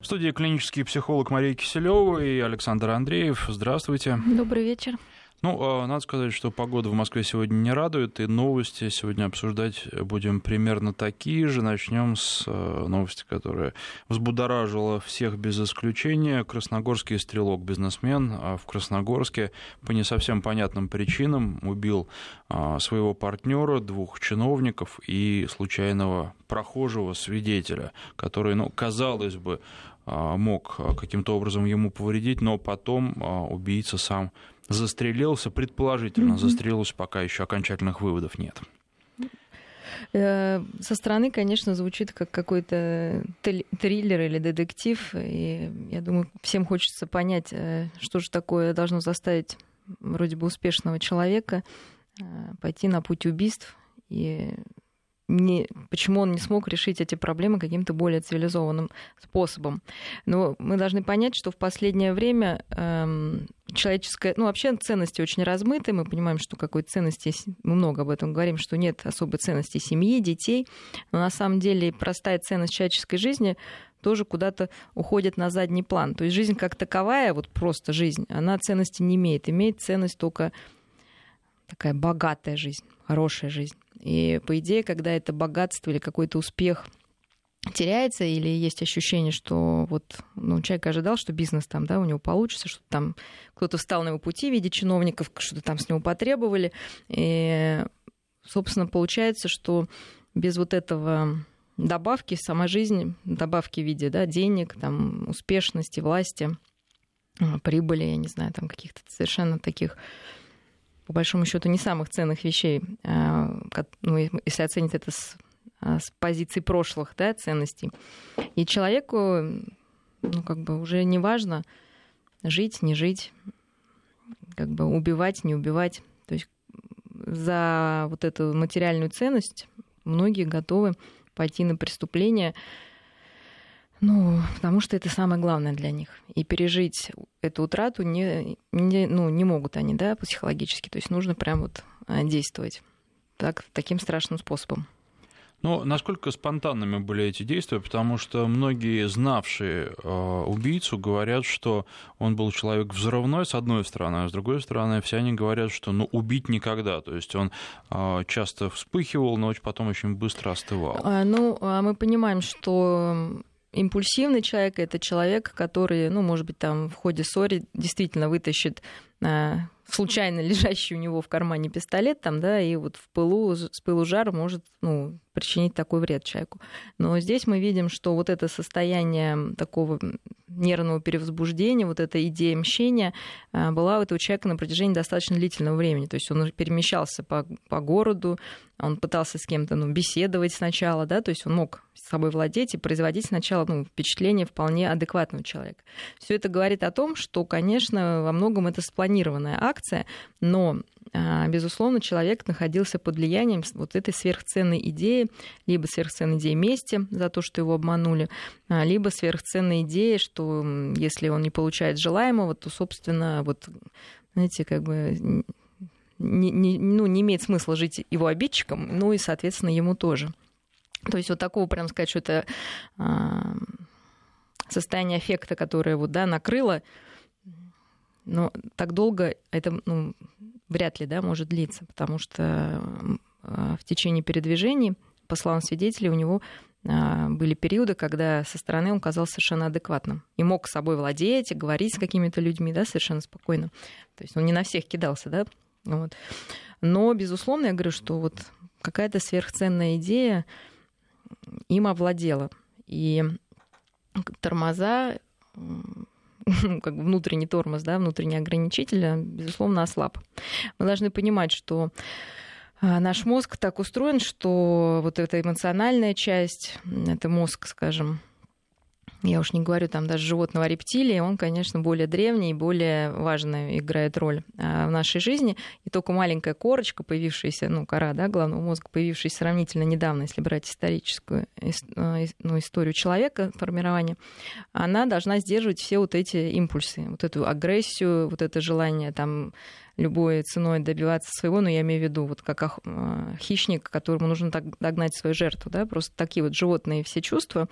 В студии клинический психолог Мария Киселева и Александр Андреев. Здравствуйте. Добрый вечер. Ну, а, надо сказать, что погода в Москве сегодня не радует, и новости сегодня обсуждать будем примерно такие же. Начнем с а, новости, которая взбудоражила всех без исключения. Красногорский стрелок-бизнесмен а, в Красногорске по не совсем понятным причинам убил своего партнера, двух чиновников и случайного прохожего свидетеля, который, ну, казалось бы, мог каким-то образом ему повредить, но потом убийца сам застрелился, предположительно mm-hmm. застрелился, пока еще окончательных выводов нет. Э, со стороны, конечно, звучит как какой-то триллер или детектив. И я думаю, всем хочется понять, э, что же такое должно заставить вроде бы успешного человека э, пойти на путь убийств и не, почему он не смог решить эти проблемы каким-то более цивилизованным способом. Но мы должны понять, что в последнее время эм, человеческая, ну вообще ценности очень размыты, мы понимаем, что какой ценности, мы много об этом говорим, что нет особой ценности семьи, детей, но на самом деле простая ценность человеческой жизни тоже куда-то уходит на задний план. То есть жизнь как таковая, вот просто жизнь, она ценности не имеет, имеет ценность только такая богатая жизнь, хорошая жизнь. И по идее, когда это богатство или какой-то успех теряется или есть ощущение, что вот ну, человек ожидал, что бизнес там, да, у него получится, что там кто-то встал на его пути в виде чиновников, что-то там с него потребовали. И, собственно, получается, что без вот этого добавки сама жизнь, добавки в виде да, денег, там, успешности, власти, прибыли, я не знаю, там каких-то совершенно таких по большому счету, не самых ценных вещей, а, ну, если оценить это с, а, с позиции прошлых да, ценностей. И человеку ну, как бы уже не важно жить, не жить, как бы убивать, не убивать. То есть за вот эту материальную ценность многие готовы пойти на преступление, ну, потому что это самое главное для них. И пережить эту утрату не, не, ну, не могут они, да, психологически. То есть нужно прям вот а, действовать так, таким страшным способом. Ну, насколько спонтанными были эти действия, потому что многие знавшие э, убийцу говорят, что он был человек взрывной, с одной стороны, а с другой стороны, все они говорят, что ну, убить никогда. То есть он э, часто вспыхивал, но потом очень быстро остывал. Ну, а мы понимаем, что импульсивный человек это человек, который, ну, может быть, там в ходе ссоры действительно вытащит а, случайно лежащий у него в кармане пистолет, там, да, и вот в пылу, с пылу жара может, ну, причинить такой вред человеку. Но здесь мы видим, что вот это состояние такого нервного перевозбуждения, вот эта идея мщения а, была у этого человека на протяжении достаточно длительного времени. То есть он перемещался по, по городу, он пытался с кем-то ну, беседовать сначала, да, то есть он мог с собой владеть и производить сначала ну, впечатление вполне адекватного человека. Все это говорит о том, что, конечно, во многом это спланированная акция, но безусловно, человек находился под влиянием вот этой сверхценной идеи, либо сверхценной идеи мести за то, что его обманули, а, либо сверхценной идеи, что если он не получает желаемого, то, собственно, вот, знаете, как бы не, не, ну, не имеет смысла жить его обидчиком, ну и, соответственно, ему тоже. То есть вот такого, прям сказать, что это а, состояние эффекта, которое вот, да, накрыло, но так долго это ну, вряд ли да, может длиться, потому что а, в течение передвижений, по словам свидетелей, у него а, были периоды, когда со стороны он казался совершенно адекватным и мог с собой владеть, и говорить с какими-то людьми да, совершенно спокойно. То есть он не на всех кидался, да, вот. Но, безусловно, я говорю, что вот какая-то сверхценная идея им овладела. И тормоза, как бы внутренний тормоз, да, внутренний ограничитель, безусловно, ослаб. Мы должны понимать, что а, наш мозг так устроен, что вот эта эмоциональная часть, это мозг, скажем, я уж не говорю там даже животного а рептилии, он, конечно, более древний и более важную играет роль а, в нашей жизни. И только маленькая корочка, появившаяся, ну, кора, да, головного мозга, появившаяся сравнительно недавно, если брать историческую а, ну, историю человека, формирования, она должна сдерживать все вот эти импульсы, вот эту агрессию, вот это желание там любой ценой добиваться своего, но я имею в виду, вот как хищник, которому нужно догнать свою жертву, да, просто такие вот животные все чувства, а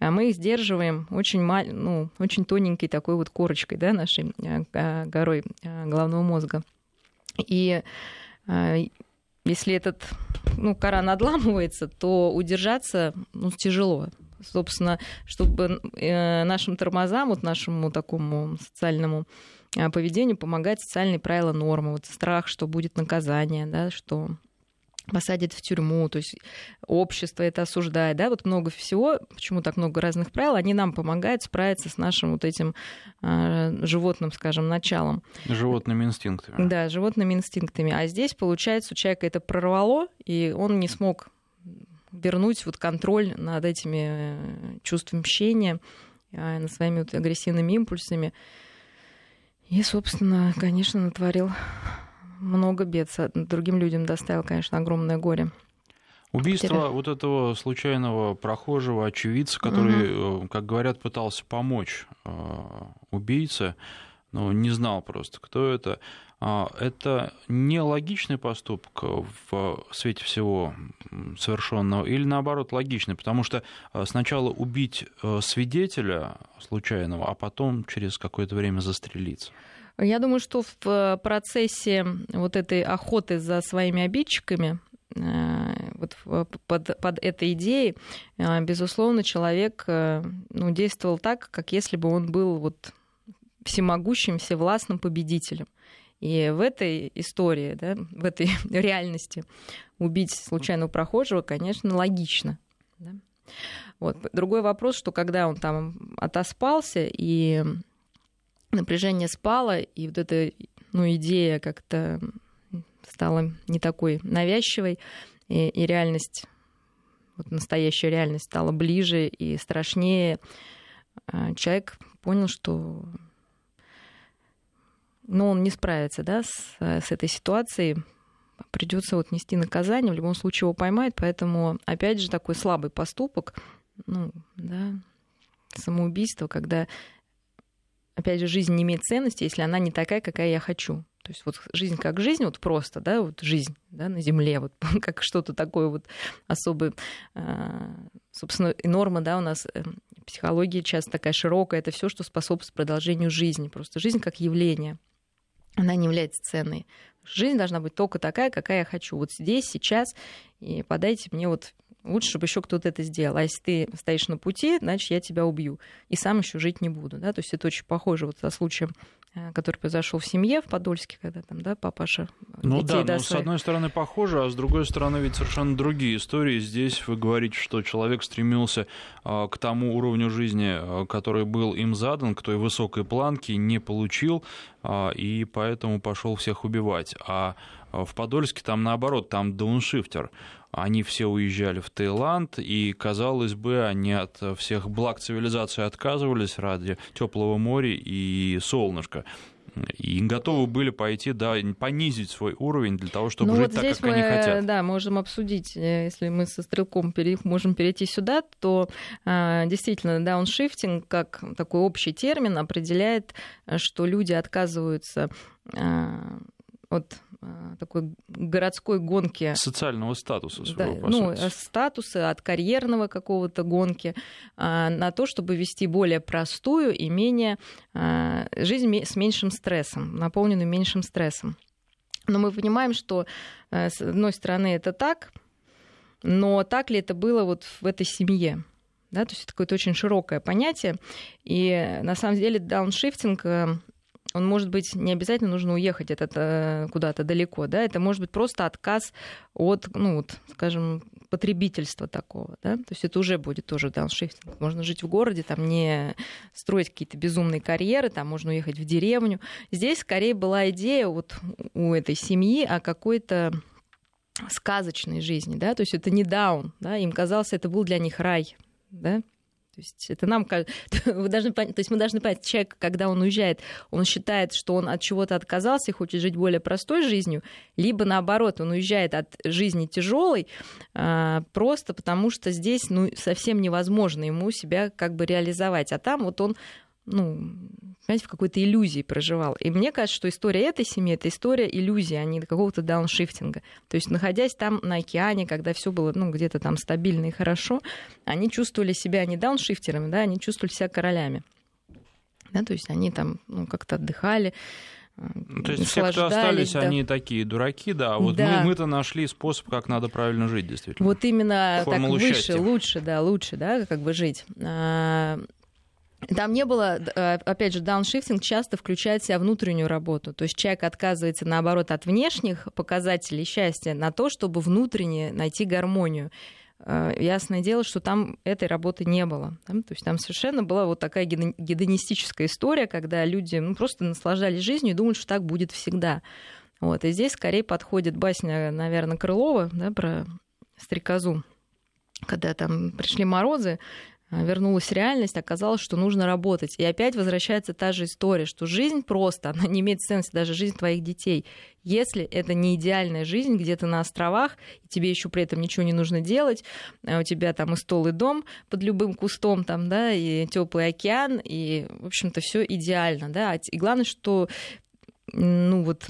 мы их сдерживаем очень, мал... ну, очень тоненькой такой вот корочкой, да, нашей а, горой головного мозга. И если этот ну, кора надламывается, то удержаться ну, тяжело. Собственно, чтобы э, нашим тормозам, вот нашему такому социальному поведению помогать социальные правила нормы. Вот страх, что будет наказание, да, что посадят в тюрьму, то есть общество это осуждает, да, вот много всего, почему так много разных правил, они нам помогают справиться с нашим вот этим э, животным, скажем, началом. Животными инстинктами. Да, животными инстинктами. А здесь, получается, у человека это прорвало, и он не смог вернуть вот контроль над этими э, чувствами мщения, э, над своими вот агрессивными импульсами. И, собственно, конечно, натворил много бед другим людям доставил, конечно, огромное горе. Убийство вот этого случайного прохожего, очевидца, который, угу. как говорят, пытался помочь э, убийце, но не знал просто, кто это. А, это нелогичный поступок в свете всего совершенного или наоборот логичный, потому что сначала убить свидетеля случайного, а потом через какое-то время застрелиться. Я думаю, что в э, процессе вот этой охоты за своими обидчиками, э, вот под, под этой идеей, э, безусловно, человек ну, действовал так, как если бы он был вот всемогущим, всевластным победителем. И в этой истории, да, в этой реальности убить случайного прохожего, конечно, логично. Да? Вот. Другой вопрос, что когда он там отоспался и напряжение спало, и вот эта ну, идея как-то стала не такой навязчивой, и, и реальность, вот настоящая реальность стала ближе и страшнее. А человек понял, что ну, он не справится да, с, с этой ситуацией, придется вот нести наказание, в любом случае его поймают, поэтому, опять же, такой слабый поступок, ну, да, самоубийство, когда опять же, жизнь не имеет ценности, если она не такая, какая я хочу. То есть вот жизнь как жизнь, вот просто, да, вот жизнь да, на Земле, вот как что-то такое вот особое. А, собственно, и норма, да, у нас э, психология часто такая широкая, это все, что способствует продолжению жизни. Просто жизнь как явление, она не является ценной. Жизнь должна быть только такая, какая я хочу. Вот здесь, сейчас, и подайте мне вот лучше, чтобы еще кто-то это сделал. А если ты стоишь на пути, значит, я тебя убью. И сам еще жить не буду. Да? То есть это очень похоже вот со случаем, э, который произошел в семье в Подольске, когда там, да, папаша Ну да, но с одной стороны похоже, а с другой стороны ведь совершенно другие истории. Здесь вы говорите, что человек стремился а, к тому уровню жизни, который был им задан, к той высокой планке, не получил, и поэтому пошел всех убивать. А в Подольске там наоборот, там дауншифтер они все уезжали в Таиланд, и, казалось бы, они от всех благ цивилизации отказывались ради теплого моря и солнышка и готовы были пойти, да, понизить свой уровень для того, чтобы ну, жить вот так, как мы, они хотят. Да, можем обсудить, э, если мы со стрелком пере, можем перейти сюда, то э, действительно дауншифтинг как такой общий термин определяет, э, что люди отказываются от а, такой городской гонки. Социального статуса своего, да, по Ну, сути. статуса, от карьерного какого-то гонки, а, на то, чтобы вести более простую и менее а, жизнь с меньшим стрессом, наполненную меньшим стрессом. Но мы понимаем, что э, с одной стороны это так, но так ли это было вот в этой семье? Да, то есть это какое-то очень широкое понятие. И на самом деле дауншифтинг э, он может быть не обязательно нужно уехать это э, куда-то далеко, да, это может быть просто отказ от, ну вот, скажем, потребительства такого, да, то есть это уже будет тоже дауншифтинг. Можно жить в городе, там не строить какие-то безумные карьеры, там можно уехать в деревню. Здесь скорее была идея вот у этой семьи о какой-то сказочной жизни, да, то есть это не даун, да, им казалось, это был для них рай, да, то есть это нам, вы должны понять, то есть мы должны понять, человек, когда он уезжает, он считает, что он от чего-то отказался и хочет жить более простой жизнью, либо наоборот, он уезжает от жизни тяжелой а, просто потому, что здесь ну, совсем невозможно ему себя как бы реализовать. А там вот он ну, понимаете, в какой-то иллюзии проживал. И мне кажется, что история этой семьи это история иллюзии, а не какого-то дауншифтинга. То есть, находясь там на океане, когда все было ну, где-то там стабильно и хорошо, они чувствовали себя не дауншифтерами, да, они чувствовали себя королями. Да, то есть они там ну, как-то отдыхали, ну, то есть все, кто остались, да. они такие дураки, да. А вот да. мы, мы-то нашли способ, как надо правильно жить, действительно. Вот именно Формулу так выше, счастья. лучше, да, лучше, да, как бы жить. Там не было, э, опять же, дауншифтинг часто включает в себя внутреннюю работу. То есть человек отказывается, наоборот, от внешних показателей счастья на то, чтобы внутренне найти гармонию. Э, ясное дело, что там этой работы не было. То есть там совершенно была вот такая гедонистическая история, когда люди ну, просто наслаждались жизнью и думали, что так будет всегда. Вот. И здесь скорее подходит басня, наверное, Крылова да, про стрекозу когда там пришли морозы, вернулась реальность, оказалось, что нужно работать. И опять возвращается та же история, что жизнь просто, она не имеет ценности, даже жизнь твоих детей. Если это не идеальная жизнь где-то на островах, и тебе еще при этом ничего не нужно делать, а у тебя там и стол, и дом под любым кустом, там, да, и теплый океан, и, в общем-то, все идеально, да. И главное, что ну вот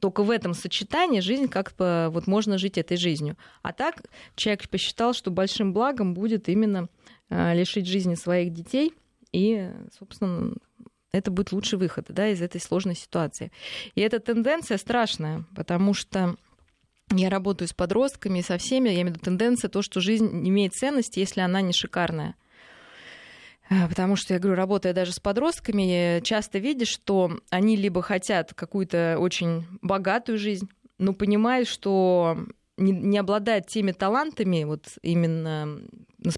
только в этом сочетании жизнь как-то вот можно жить этой жизнью. А так человек посчитал, что большим благом будет именно а, лишить жизни своих детей, и, собственно, это будет лучший выход да, из этой сложной ситуации. И эта тенденция страшная, потому что я работаю с подростками, со всеми, я имею в виду тенденция, то, что жизнь имеет ценность, если она не шикарная. А, потому что, я говорю, работая даже с подростками, часто видишь, что они либо хотят какую-то очень богатую жизнь, но понимают, что не, не обладает теми талантами, вот именно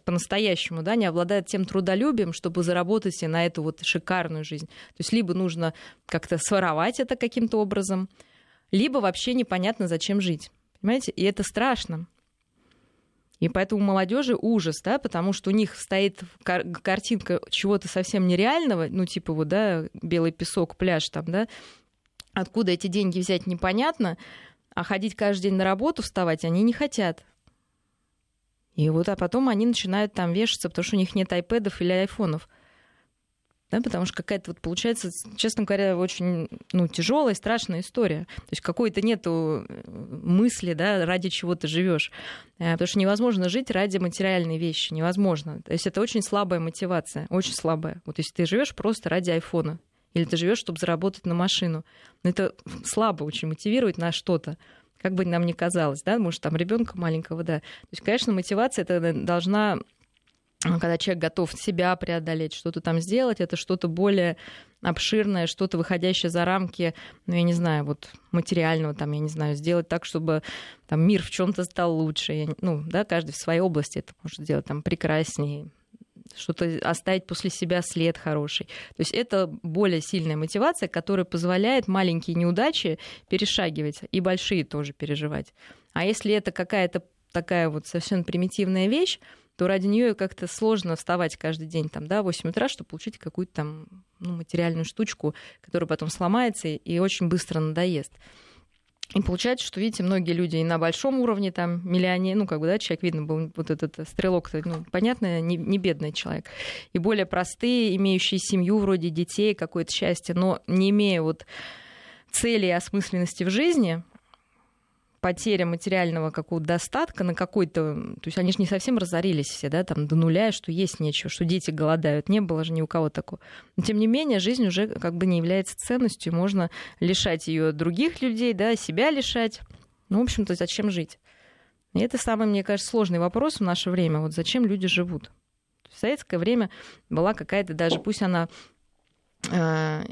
по-настоящему, да, не обладает тем трудолюбием, чтобы заработать себе на эту вот шикарную жизнь. То есть либо нужно как-то своровать это каким-то образом, либо вообще непонятно, зачем жить. Понимаете? И это страшно. И поэтому у молодежи ужас, да, потому что у них стоит кар- картинка чего-то совсем нереального, ну, типа вот, да, белый песок, пляж там, да, откуда эти деньги взять непонятно, а ходить каждый день на работу, вставать они не хотят. И вот, а потом они начинают там вешаться, потому что у них нет айпэдов или айфонов. Да, потому что какая-то вот получается, честно говоря, очень ну, тяжелая, страшная история. То есть какой-то нету э, мысли, да, ради чего ты живешь. Э, потому что невозможно жить ради материальной вещи. Невозможно. То есть это очень слабая мотивация, очень слабая. Вот если ты живешь просто ради айфона, или ты живешь, чтобы заработать на машину. Но это слабо очень мотивирует на что-то как бы нам ни казалось, да, может, там ребенка маленького, да. То есть, конечно, мотивация это должна когда человек готов себя преодолеть, что-то там сделать, это что-то более обширное, что-то выходящее за рамки, ну, я не знаю, вот материального, там, я не знаю, сделать так, чтобы там мир в чем-то стал лучше. Ну, да, каждый в своей области это может сделать там прекраснее, что-то оставить после себя след хороший. То есть это более сильная мотивация, которая позволяет маленькие неудачи перешагивать и большие тоже переживать. А если это какая-то такая вот совсем примитивная вещь, то ради нее как-то сложно вставать каждый день там, да, в 8 утра, чтобы получить какую-то там ну, материальную штучку, которая потом сломается и очень быстро надоест. И получается, что, видите, многие люди и на большом уровне, там, миллионер, ну, как бы, да, человек, видно, был вот этот стрелок, ну, понятно, не, не бедный человек. И более простые, имеющие семью, вроде детей, какое-то счастье, но не имея вот цели и осмысленности в жизни, потеря материального какого-то достатка на какой-то... То есть они же не совсем разорились все, да, там до нуля, что есть нечего, что дети голодают. Не было же ни у кого такого. Но тем не менее, жизнь уже как бы не является ценностью. Можно лишать ее других людей, да, себя лишать. Ну, в общем-то, зачем жить? И это самый, мне кажется, сложный вопрос в наше время. Вот зачем люди живут? В советское время была какая-то даже, пусть она э,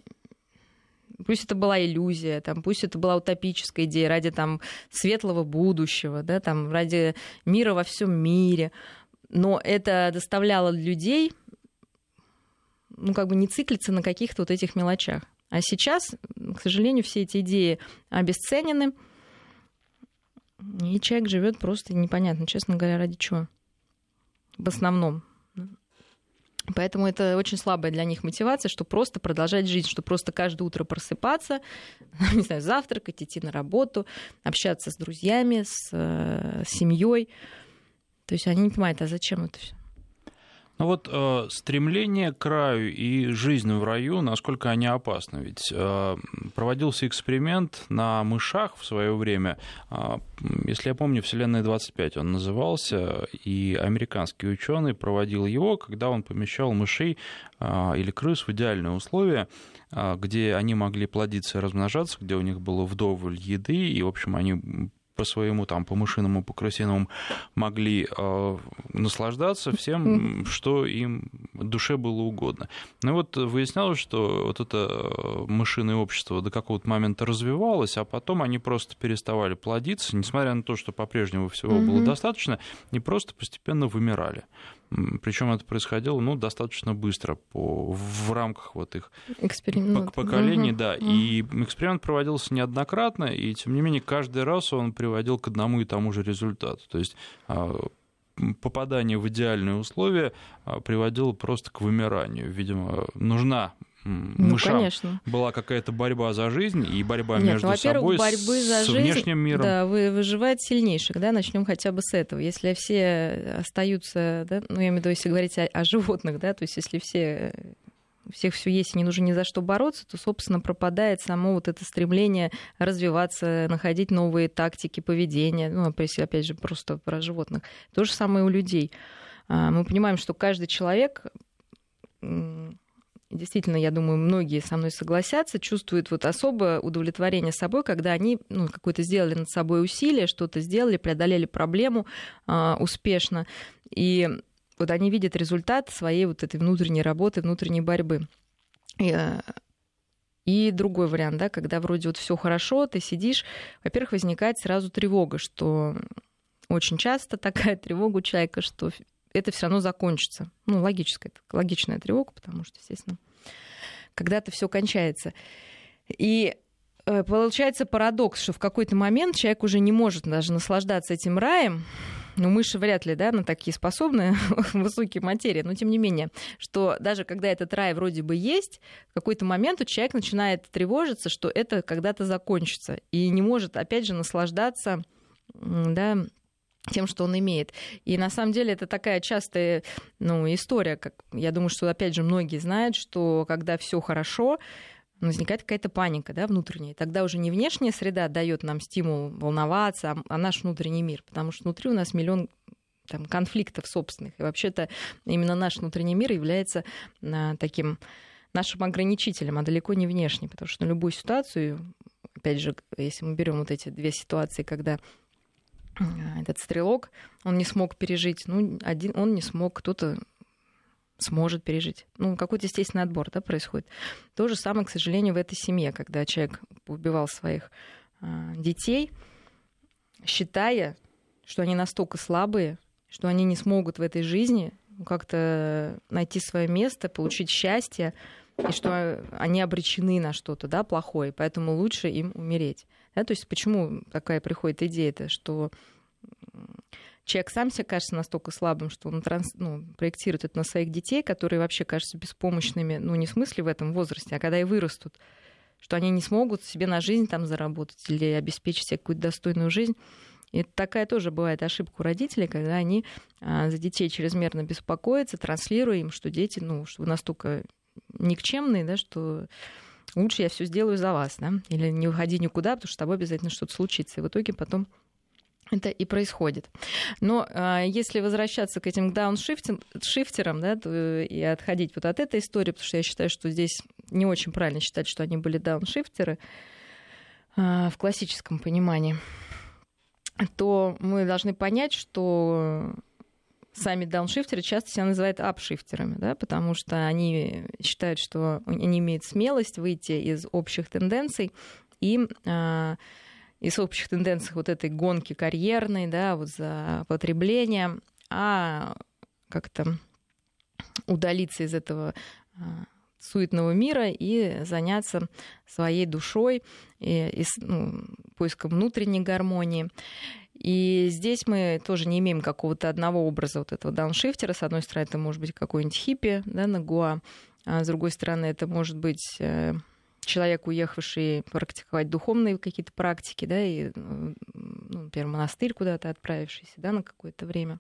пусть это была иллюзия, там, пусть это была утопическая идея ради там, светлого будущего, да, там, ради мира во всем мире. Но это доставляло людей ну, как бы не циклиться на каких-то вот этих мелочах. А сейчас, к сожалению, все эти идеи обесценены, и человек живет просто непонятно, честно говоря, ради чего. В основном. Поэтому это очень слабая для них мотивация, что просто продолжать жизнь, что просто каждое утро просыпаться, не знаю, завтракать, идти на работу, общаться с друзьями, с, э, с семьей. То есть они не понимают, а зачем это все? Ну вот э, стремление к раю и жизнь в раю, насколько они опасны? Ведь э, проводился эксперимент на мышах в свое время. Э, если я помню, Вселенная 25 он назывался, и американский ученый проводил его, когда он помещал мышей э, или крыс в идеальные условия, э, где они могли плодиться и размножаться, где у них было вдоволь еды, и, в общем, они по своему, там, по мышиному, по крысиному могли э, наслаждаться всем, что им душе было угодно. Ну вот выяснялось, что вот это э, мышиное общество до какого-то момента развивалось, а потом они просто переставали плодиться, несмотря на то, что по-прежнему всего mm-hmm. было достаточно, и просто постепенно вымирали. Причем это происходило ну, достаточно быстро по, в рамках вот их Эксперимент. поколений. Угу. Да. Угу. И эксперимент проводился неоднократно, и тем не менее каждый раз он приводил к одному и тому же результату. То есть а, попадание в идеальные условия а, приводило просто к вымиранию. Видимо, нужна ну, мышам конечно. была какая-то борьба за жизнь и борьба Нет, между ну, собой борьбы за с жизнь, внешним миром. Да, вы, выживает сильнейших, да, начнем хотя бы с этого. Если все остаются, да, ну, я имею в виду, если говорить о, о животных, да, то есть если все всех все есть и не нужно ни за что бороться, то, собственно, пропадает само вот это стремление развиваться, находить новые тактики поведения. Ну, если, опять же, просто про животных. То же самое у людей. А, мы понимаем, что каждый человек действительно, я думаю, многие со мной согласятся, чувствуют вот особое удовлетворение собой, когда они ну, какое-то сделали над собой усилие, что-то сделали, преодолели проблему э, успешно, и вот они видят результат своей вот этой внутренней работы, внутренней борьбы. И, э, и другой вариант, да, когда вроде вот все хорошо, ты сидишь, во-первых, возникает сразу тревога, что очень часто такая тревога у человека, что это все равно закончится. Ну, логическая, логичная тревога, потому что, естественно, когда-то все кончается. И э, получается парадокс, что в какой-то момент человек уже не может даже наслаждаться этим раем, ну, мыши вряд ли, да, на такие способны, высокие материи, но тем не менее, что даже когда этот рай вроде бы есть, в какой-то момент у человека начинает тревожиться, что это когда-то закончится, и не может, опять же, наслаждаться, да, тем, что он имеет. И на самом деле это такая частая ну, история, как я думаю, что опять же многие знают, что когда все хорошо, возникает какая-то паника да, внутренняя. Тогда уже не внешняя среда дает нам стимул волноваться, а, а наш внутренний мир, потому что внутри у нас миллион там, конфликтов собственных. И вообще-то именно наш внутренний мир является а, таким нашим ограничителем, а далеко не внешний, потому что на любую ситуацию, опять же, если мы берем вот эти две ситуации, когда этот стрелок, он не смог пережить, ну, один он не смог, кто-то сможет пережить. Ну, какой-то естественный отбор да, происходит. То же самое, к сожалению, в этой семье, когда человек убивал своих э, детей, считая, что они настолько слабые, что они не смогут в этой жизни как-то найти свое место, получить счастье, и что они обречены на что-то да, плохое, поэтому лучше им умереть. Да, то есть почему такая приходит идея-то, что человек сам себе кажется настолько слабым, что он транс, ну, проектирует это на своих детей, которые вообще кажутся беспомощными, ну, не в смысле в этом возрасте, а когда и вырастут, что они не смогут себе на жизнь там заработать или обеспечить себе какую-то достойную жизнь. И такая тоже бывает ошибка у родителей, когда они а, за детей чрезмерно беспокоятся, транслируя им, что дети, ну, что вы настолько никчемные, да, что лучше я все сделаю за вас, да, или не уходи никуда, потому что с тобой обязательно что-то случится. И в итоге потом это и происходит. Но а, если возвращаться к этим дауншифтерам, да, то, и отходить вот от этой истории, потому что я считаю, что здесь не очень правильно считать, что они были дауншифтеры а, в классическом понимании, то мы должны понять, что сами дауншифтеры часто себя называют апшифтерами, да, потому что они считают, что они имеют смелость выйти из общих тенденций и а, из общих тенденций вот этой гонки карьерной, да, вот за потребление, а как-то удалиться из этого а, суетного мира и заняться своей душой и, и ну, поиском внутренней гармонии. И здесь мы тоже не имеем какого-то одного образа вот этого дауншифтера. С одной стороны, это может быть какой-нибудь хиппи да, на Гуа, а с другой стороны, это может быть э, человек, уехавший практиковать духовные какие-то практики, да, и, ну, например, монастырь куда-то отправившийся, да, на какое-то время.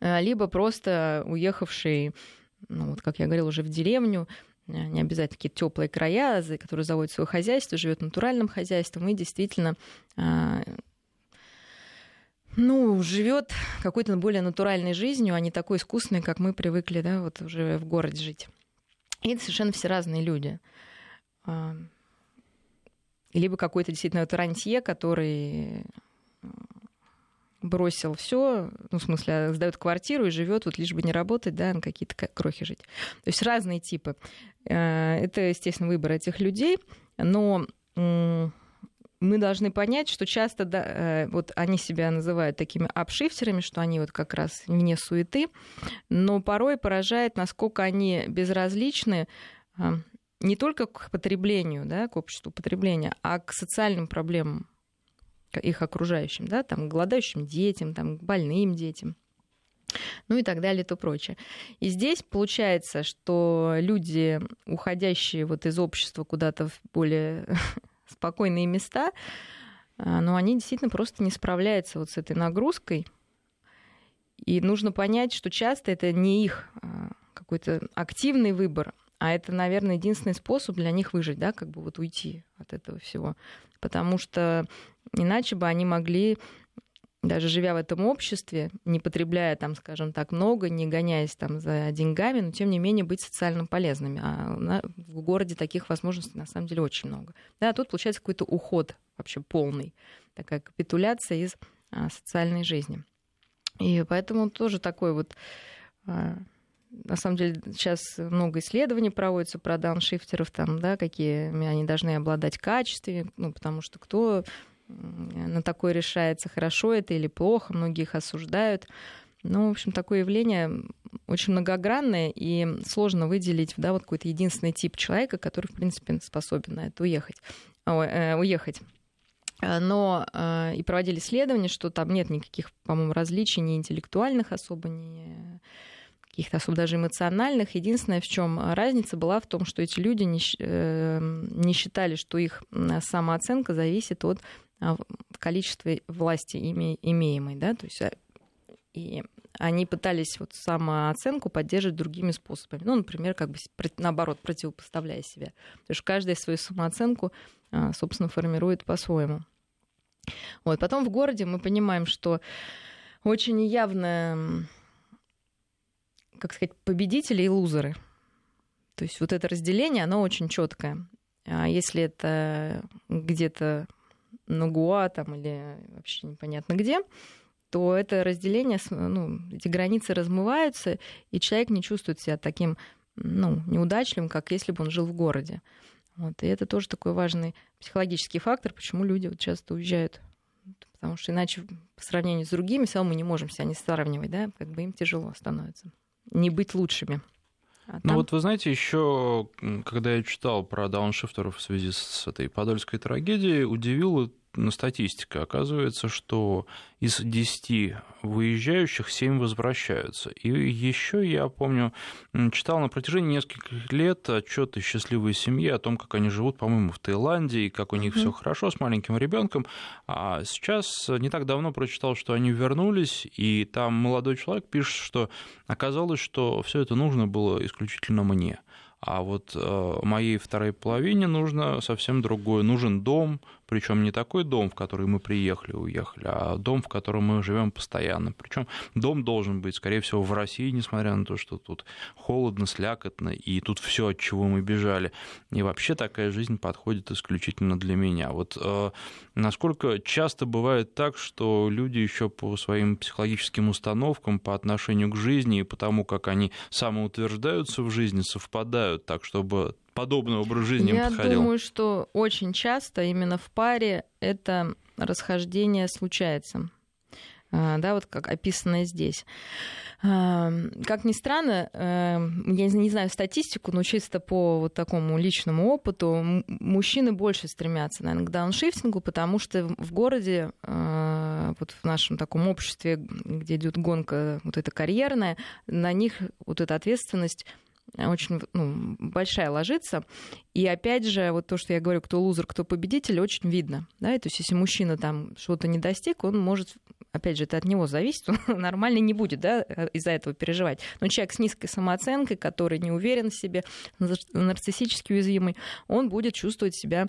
либо просто уехавший, ну, вот, как я говорила, уже в деревню, не обязательно какие-то теплые края, которые заводят свое хозяйство, живет натуральным хозяйством и действительно ну, живет какой-то более натуральной жизнью, а не такой искусственной, как мы привыкли, да, вот уже в городе жить. И это совершенно все разные люди. А, либо какой-то действительно рантье, который бросил все, ну, в смысле, сдает квартиру и живет, вот лишь бы не работать, да, на какие-то крохи жить. То есть разные типы. А, это, естественно, выбор этих людей, но мы должны понять, что часто да, э, вот они себя называют такими апшифтерами, что они вот как раз вне суеты, но порой поражает, насколько они безразличны а, не только к потреблению, да, к обществу потребления, а к социальным проблемам их окружающим, да, там, к голодающим детям, там, к больным детям ну и так далее то прочее. И здесь получается, что люди, уходящие вот из общества куда-то в более спокойные места, а, но они действительно просто не справляются вот с этой нагрузкой. И нужно понять, что часто это не их а, какой-то активный выбор, а это, наверное, единственный способ для них выжить, да, как бы вот уйти от этого всего. Потому что иначе бы они могли даже живя в этом обществе, не потребляя там, скажем так, много, не гоняясь там за деньгами, но тем не менее быть социально полезными. А в городе таких возможностей на самом деле очень много. Да, тут получается какой-то уход вообще полный, такая капитуляция из а, социальной жизни. И поэтому тоже такой вот а, на самом деле сейчас много исследований проводится про дауншифтеров, там, да, какие они должны обладать качествами, ну, потому что кто на такое решается, хорошо это или плохо, многие их осуждают. Ну, в общем, такое явление очень многогранное, и сложно выделить да, вот какой-то единственный тип человека, который, в принципе, способен на это уехать. О, э, уехать. Но э, и проводили исследования, что там нет никаких, по-моему, различий ни интеллектуальных особо, ни каких-то особо даже эмоциональных. Единственное, в чем разница была в том, что эти люди не, э, не считали, что их самооценка зависит от а, в количестве власти име, имеемой, да, то есть а, и они пытались вот самооценку поддерживать другими способами. Ну, например, как бы наоборот, противопоставляя себя. Потому что каждая свою самооценку, а, собственно, формирует по-своему. Вот. Потом в городе мы понимаем, что очень явно, как сказать, победители и лузеры. То есть вот это разделение, оно очень четкое. А если это где-то на Гуа там, или вообще непонятно где, то это разделение, ну, эти границы размываются, и человек не чувствует себя таким ну, неудачливым, как если бы он жил в городе. Вот. И это тоже такой важный психологический фактор, почему люди вот часто уезжают. Потому что иначе по сравнению с другими, все мы не можем себя не сравнивать, да, как бы им тяжело становится. Не быть лучшими. А ну вот вы знаете, еще когда я читал про дауншифтеров в связи с этой подольской трагедией, удивило статистика. Оказывается, что из 10 выезжающих 7 возвращаются. И еще я помню, читал на протяжении нескольких лет отчеты счастливой семьи о том, как они живут, по-моему, в Таиланде, и как у них mm-hmm. все хорошо с маленьким ребенком. А сейчас не так давно прочитал, что они вернулись, и там молодой человек пишет, что оказалось, что все это нужно было исключительно мне. А вот э, моей второй половине нужно совсем другое. Нужен дом, причем не такой дом, в который мы приехали, уехали, а дом, в котором мы живем постоянно. Причем дом должен быть, скорее всего, в России, несмотря на то, что тут холодно, слякотно, и тут все, от чего мы бежали. И вообще такая жизнь подходит исключительно для меня. Вот э, насколько часто бывает так, что люди еще по своим психологическим установкам, по отношению к жизни и по тому, как они самоутверждаются в жизни, совпадают так, чтобы подобный образ жизни Я подходил? Я думаю, что очень часто именно в паре это расхождение случается. А, да, вот как описано здесь. А, как ни странно, э, я не знаю статистику, но чисто по вот такому личному опыту, мужчины больше стремятся, наверное, к дауншифтингу, потому что в городе, а, вот в нашем таком обществе, где идет гонка вот эта карьерная, на них вот эта ответственность очень ну, большая ложится. И опять же, вот то, что я говорю, кто лузер, кто победитель, очень видно. Да? И то есть если мужчина там что-то не достиг, он может опять же, это от него зависит, он нормально не будет да, из-за этого переживать. Но человек с низкой самооценкой, который не уверен в себе, нарциссически уязвимый, он будет чувствовать себя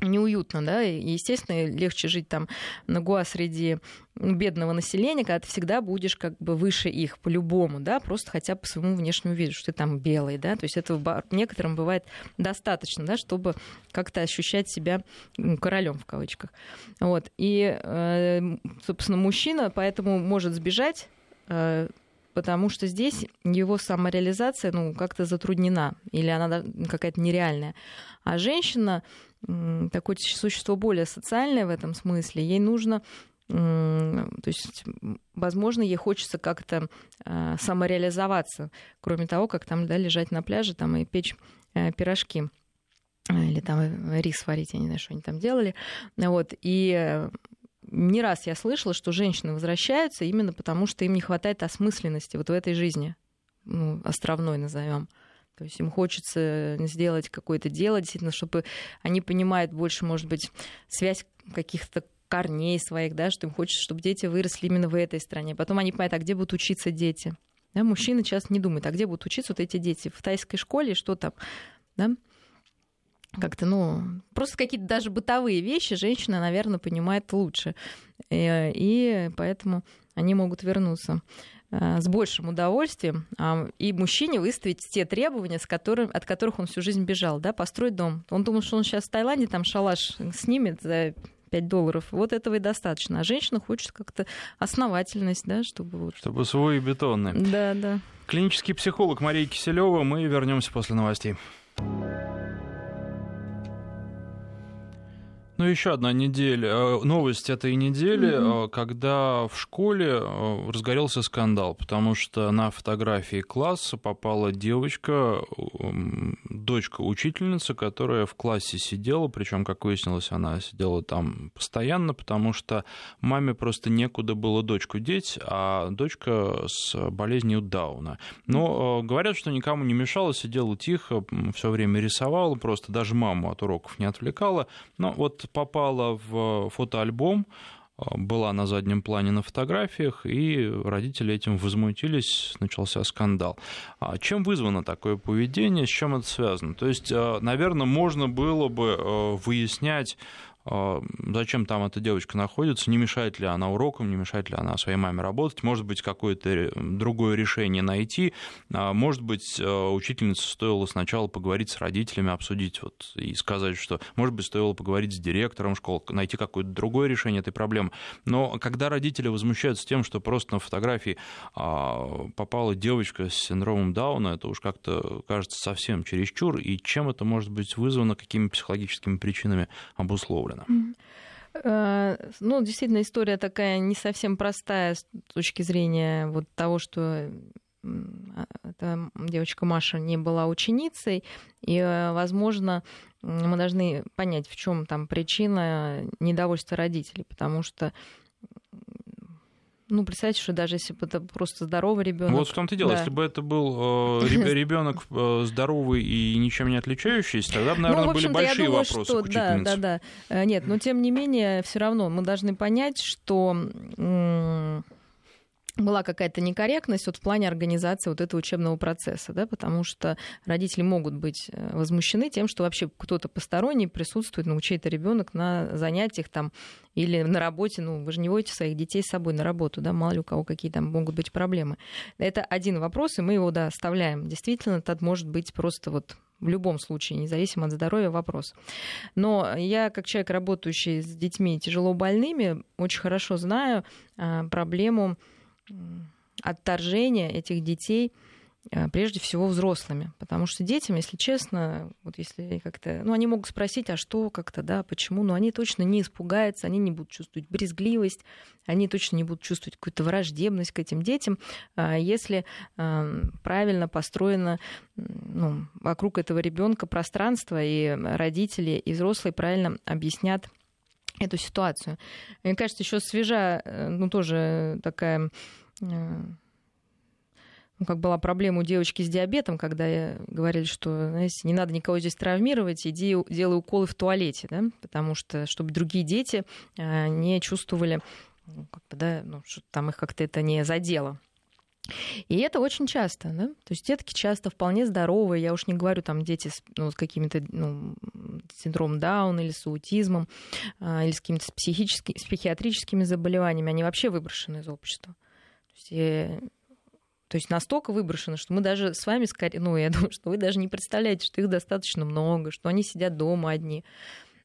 неуютно, да, и, естественно, легче жить там на Гуа среди бедного населения, когда ты всегда будешь как бы выше их по-любому, да, просто хотя бы по своему внешнему виду, что ты там белый, да, то есть этого некоторым бывает достаточно, да, чтобы как-то ощущать себя королем в кавычках. Вот, и, э, собственно, мужчина поэтому может сбежать, э, потому что здесь его самореализация, ну, как-то затруднена, или она какая-то нереальная. А женщина, такое существо более социальное в этом смысле, ей нужно то есть, возможно, ей хочется как-то а, самореализоваться, кроме того, как там да, лежать на пляже там, и печь э, пирожки или там э, рис варить, я не знаю, что они там делали. Вот. И э, не раз я слышала, что женщины возвращаются именно потому, что им не хватает осмысленности вот в этой жизни, ну, островной назовем. То есть им хочется сделать какое-то дело, действительно, чтобы они понимают больше, может быть, связь каких-то корней своих, да, что им хочется, чтобы дети выросли именно в этой стране. Потом они понимают, а где будут учиться дети? Да, мужчины часто не думают, а где будут учиться вот эти дети? В тайской школе, что там? Да? Как-то, ну, просто какие-то даже бытовые вещи женщина, наверное, понимает лучше. И, э, и поэтому они могут вернуться. Э, с большим удовольствием а, и мужчине выставить те требования, с которым, от которых он всю жизнь бежал, да, построить дом. Он думал, что он сейчас в Таиланде там шалаш снимет за 5 долларов. Вот этого и достаточно. А женщина хочет как-то основательность, да, чтобы... Вот... Чтобы свой бетонный. Да, да. Клинический психолог Мария Киселева. Мы вернемся после новостей. Ну, еще одна неделя, э, новость этой недели, mm-hmm. когда в школе э, разгорелся скандал, потому что на фотографии класса попала девочка, дочка учительницы, которая в классе сидела, причем, как выяснилось, она сидела там постоянно, потому что маме просто некуда было дочку деть, а дочка с болезнью Дауна. Но говорят, что никому не мешала, сидела тихо, все время рисовала, просто даже маму от уроков не отвлекала. Но вот попала в фотоальбом, а, была на заднем плане на фотографиях, и родители этим возмутились, начался скандал. А чем вызвано такое поведение, с чем это связано? То есть, а, наверное, можно было бы выяснять зачем там эта девочка находится, не мешает ли она урокам, не мешает ли она своей маме работать, может быть, какое-то другое решение найти, а, может быть, а, учительнице стоило сначала поговорить с родителями, обсудить вот, и сказать, что, может быть, стоило поговорить с директором школы, найти какое-то другое решение этой проблемы. Но когда родители возмущаются тем, что просто на фотографии попала девочка с синдромом Дауна, это уж как-то кажется совсем чересчур, и чем это может быть вызвано, какими психологическими причинами обусловлено? Ивановна. Э, ну, действительно, история такая не совсем простая с точки зрения вот того, что эта девочка Маша не была ученицей, и, э, возможно, мы должны понять, в чем там причина недовольства родителей, потому что ну, представьте, что даже если бы это просто здоровый ребенок. Вот в том-то и дело, да. если бы это был э, ребенок э, здоровый и ничем не отличающийся, тогда бы, наверное, ну, были большие думаю, вопросы что, к Да, да, да. Э, нет, но тем не менее, все равно мы должны понять, что была какая-то некорректность вот в плане организации вот этого учебного процесса, да, потому что родители могут быть э, возмущены тем, что вообще кто-то посторонний присутствует, ну, чей-то ребенок на занятиях там или на работе, ну, вы же не водите своих детей с собой на работу, да, мало ли у кого какие там могут быть проблемы. Это один вопрос, и мы его, да, оставляем. Действительно, это может быть просто вот в любом случае, независимо от здоровья, вопрос. Но я, как человек, работающий с детьми тяжело больными, очень хорошо знаю а, проблему отторжения этих детей э, прежде всего взрослыми. Потому что детям, если честно, вот если как-то, ну, они могут спросить, а что как-то, да, почему, но они точно не испугаются, они не будут чувствовать брезгливость, они точно не будут чувствовать какую-то враждебность к этим детям, а если э, правильно построено ну, вокруг этого ребенка пространство, и родители, и взрослые правильно объяснят эту ситуацию. Мне кажется, еще свежа, э, ну, тоже такая э, ну, как была проблема у девочки с диабетом, когда говорили, что знаете, не надо никого здесь травмировать, иди делай уколы в туалете, да? потому что чтобы другие дети э, не чувствовали ну, как бы, да, ну, что там их как-то это не задело. И это очень часто, да? То есть детки часто вполне здоровые, я уж не говорю там дети с, ну, с какими-то ну, синдромом Дауна или с аутизмом, а, или с какими-то психическими, с психиатрическими заболеваниями, они вообще выброшены из общества. То есть, и, то есть настолько выброшены, что мы даже с вами, скорее, ну, я думаю, что вы даже не представляете, что их достаточно много, что они сидят дома одни.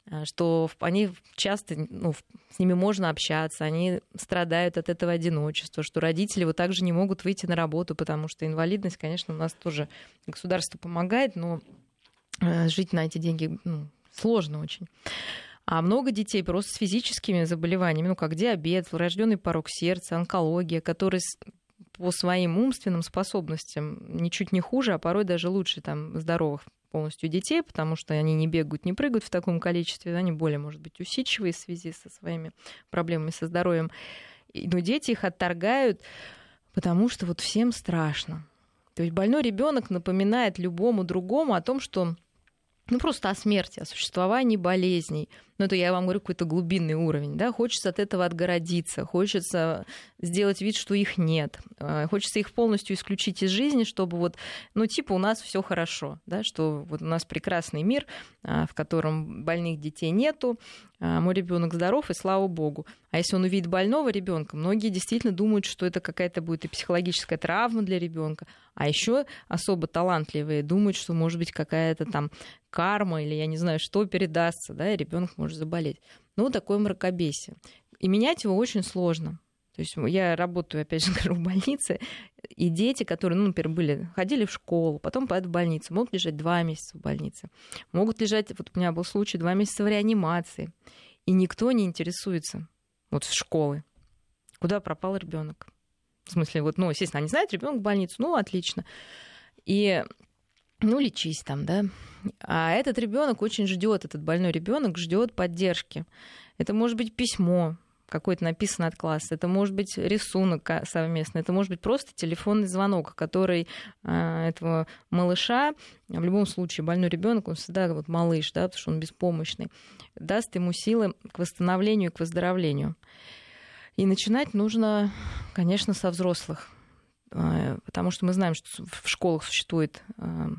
Э, что они часто, ну, с ними можно общаться, они страдают от этого одиночества, что родители вот также не могут выйти на работу, потому что инвалидность, конечно, у нас тоже государство помогает, но э, жить на эти деньги ну, сложно очень. А много детей просто с физическими заболеваниями, ну, как диабет, врожденный порог сердца, онкология, которые по своим умственным способностям ничуть не хуже, а порой даже лучше там, здоровых полностью детей, потому что они не бегают, не прыгают в таком количестве, они более, может быть, усидчивые в связи со своими проблемами со здоровьем. Но дети их отторгают, потому что вот всем страшно. То есть больной ребенок напоминает любому другому о том, что ну, просто о смерти, о существовании болезней. Ну, это я вам говорю какой-то глубинный уровень, да, хочется от этого отгородиться, хочется сделать вид, что их нет, э, хочется их полностью исключить из жизни, чтобы вот, ну, типа у нас все хорошо, да, что вот у нас прекрасный мир, э, в котором больных детей нету, э, мой ребенок здоров, и слава богу. А если он увидит больного ребенка, многие действительно думают, что это какая-то будет и психологическая травма для ребенка, а еще особо талантливые думают, что может быть какая-то там карма или я не знаю, что передастся, да, и ребенок может заболеть. Ну, такое мракобесие. И менять его очень сложно. То есть я работаю, опять же, в больнице, и дети, которые, ну, например, были, ходили в школу, потом поедут в больницу, могут лежать два месяца в больнице, могут лежать, вот у меня был случай, два месяца в реанимации, и никто не интересуется вот с школы, куда пропал ребенок. В смысле, вот, ну, естественно, они знают, ребенок в больницу, ну, отлично. И ну, лечись там, да. А этот ребенок очень ждет, этот больной ребенок ждет поддержки. Это может быть письмо, какое-то написано от класса, это может быть рисунок совместный, это может быть просто телефонный звонок, который э, этого малыша, в любом случае больной ребенок, он всегда вот малыш, да, потому что он беспомощный, даст ему силы к восстановлению к выздоровлению. И начинать нужно, конечно, со взрослых, э, потому что мы знаем, что в школах существует э,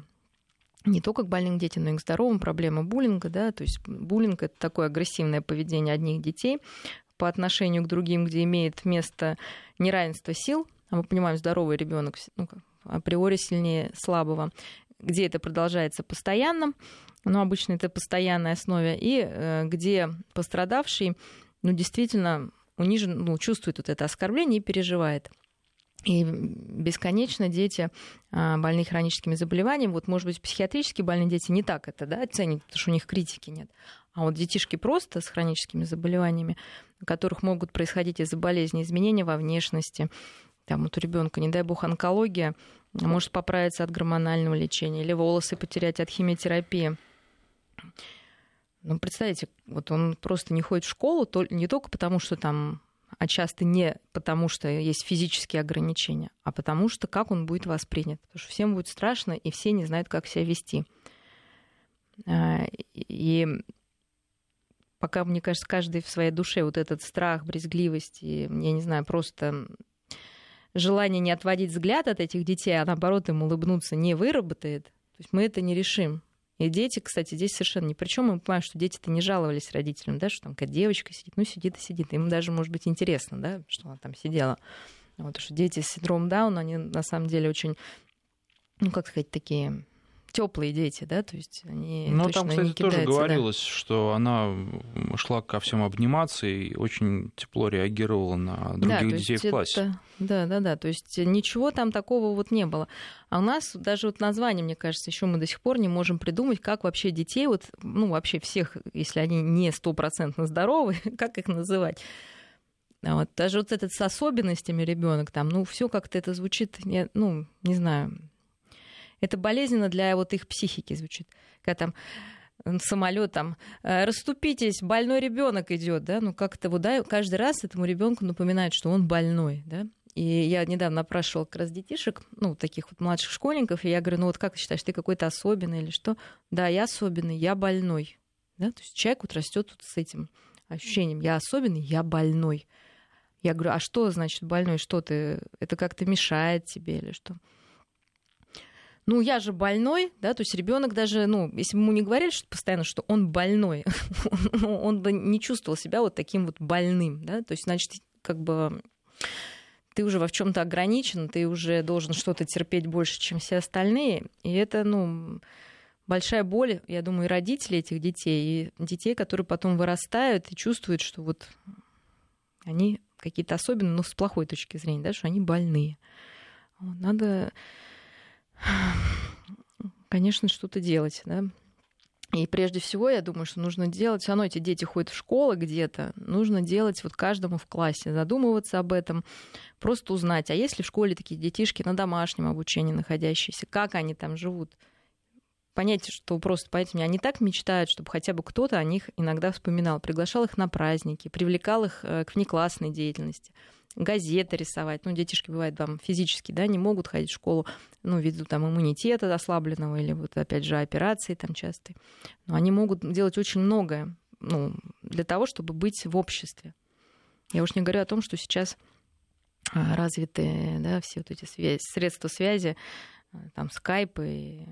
не только к больным детям, но и к здоровым проблема буллинга. Да? То есть буллинг — это такое агрессивное поведение одних детей по отношению к другим, где имеет место неравенство сил, а мы понимаем, здоровый ребенок ну, априори сильнее слабого, где это продолжается постоянно, но обычно это постоянной основе, и э, где пострадавший ну, действительно унижен, ну, чувствует вот это оскорбление и переживает. И бесконечно дети а, больные хроническими заболеваниями, вот, может быть, психиатрически больные дети не так это да, оценят, потому что у них критики нет. А вот детишки просто с хроническими заболеваниями, у которых могут происходить из-за болезни изменения во внешности, там вот у ребенка, не дай бог, онкология, может поправиться от гормонального лечения или волосы потерять от химиотерапии. Ну, представьте, вот он просто не ходит в школу не только потому, что там а часто не потому, что есть физические ограничения, а потому что как он будет воспринят. Потому что всем будет страшно, и все не знают, как себя вести. А, и пока, мне кажется, каждый в своей душе вот этот страх, брезгливость, и, я не знаю, просто желание не отводить взгляд от этих детей, а наоборот им улыбнуться не выработает, то есть мы это не решим. И дети, кстати, здесь совершенно ни при чем. Мы понимаем, что дети-то не жаловались родителям, да, что там какая девочка сидит, ну, сидит и сидит. Им даже, может быть, интересно, да, что она там сидела. Вот, что дети с синдромом Дауна, они на самом деле очень, ну, как сказать, такие теплые дети, да, то есть они Ну, там, кстати, тоже говорилось, да. что она шла ко всем обниматься и очень тепло реагировала на других да, детей в классе. Это, да, да, да, то есть ничего там такого вот не было. А у нас даже вот название, мне кажется, еще мы до сих пор не можем придумать, как вообще детей, вот, ну, вообще всех, если они не стопроцентно здоровы, как их называть. Вот, даже вот этот с особенностями ребенок там, ну, все как-то это звучит, ну, не знаю, это болезненно для вот их психики звучит. Когда там самолет там «Э, расступитесь, больной ребенок идет, да, ну как-то вот да, каждый раз этому ребенку напоминает, что он больной, да. И я недавно опрашивала как раз детишек, ну, таких вот младших школьников, и я говорю, ну вот как ты считаешь, ты какой-то особенный или что? Да, я особенный, я больной. Да? То есть человек вот растет вот с этим ощущением, я особенный, я больной. Я говорю, а что значит больной? Что ты? Это как-то мешает тебе или что? Ну, я же больной, да, то есть ребенок даже, ну, если бы ему не говорили что постоянно, что он больной, он бы не чувствовал себя вот таким вот больным, да, то есть, значит, как бы ты уже во чем-то ограничен, ты уже должен что-то терпеть больше, чем все остальные, и это, ну, большая боль, я думаю, и родителей этих детей, и детей, которые потом вырастают и чувствуют, что вот они какие-то особенные, но с плохой точки зрения, да, что они больные. Надо конечно, что-то делать, да. И прежде всего, я думаю, что нужно делать, все равно эти дети ходят в школы где-то, нужно делать вот каждому в классе, задумываться об этом, просто узнать, а есть ли в школе такие детишки на домашнем обучении находящиеся, как они там живут. Понять, что просто, понимаете, они так мечтают, чтобы хотя бы кто-то о них иногда вспоминал, приглашал их на праздники, привлекал их э, к внеклассной деятельности газеты рисовать. Ну, детишки, бывают там физически, да, не могут ходить в школу, ну, ввиду там иммунитета ослабленного или вот, опять же, операции там частые. Но они могут делать очень многое, ну, для того, чтобы быть в обществе. Я уж не говорю о том, что сейчас а, развитые, да, все вот эти связи, средства связи, а, там, скайпы,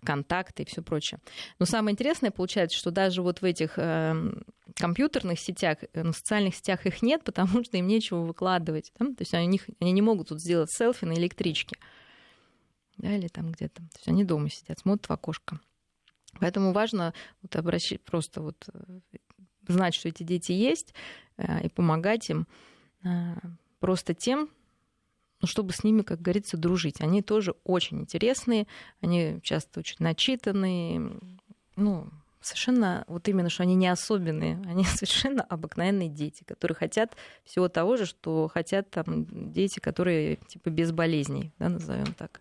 контакты и все прочее. Но самое интересное получается, что даже вот в этих э, компьютерных сетях, э, на социальных сетях их нет, потому что им нечего выкладывать. Да? То есть они, они не могут тут сделать селфи на электричке. Да, или там где-то. То есть они дома сидят, смотрят в окошко. Поэтому важно вот обращать просто вот э, знать, что эти дети есть, э, и помогать им просто тем, ну, чтобы с ними, как говорится, дружить. Они тоже очень интересные, они часто очень начитанные, ну, совершенно, вот именно, что они не особенные, они совершенно обыкновенные дети, которые хотят всего того же, что хотят там дети, которые типа без болезней, да, назовем так.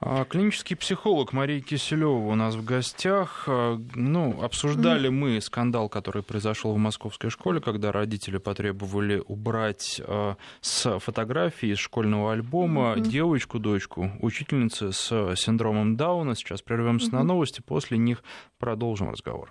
А, клинический психолог Мария Киселева у нас в гостях. А, ну, обсуждали мы скандал, который произошел в московской школе, когда родители потребовали убрать э, с фотографии из школьного альбома mm-hmm. девочку, дочку, учительницы с синдромом Дауна. Сейчас прервемся mm-hmm. на новости, после них продолжим разговор.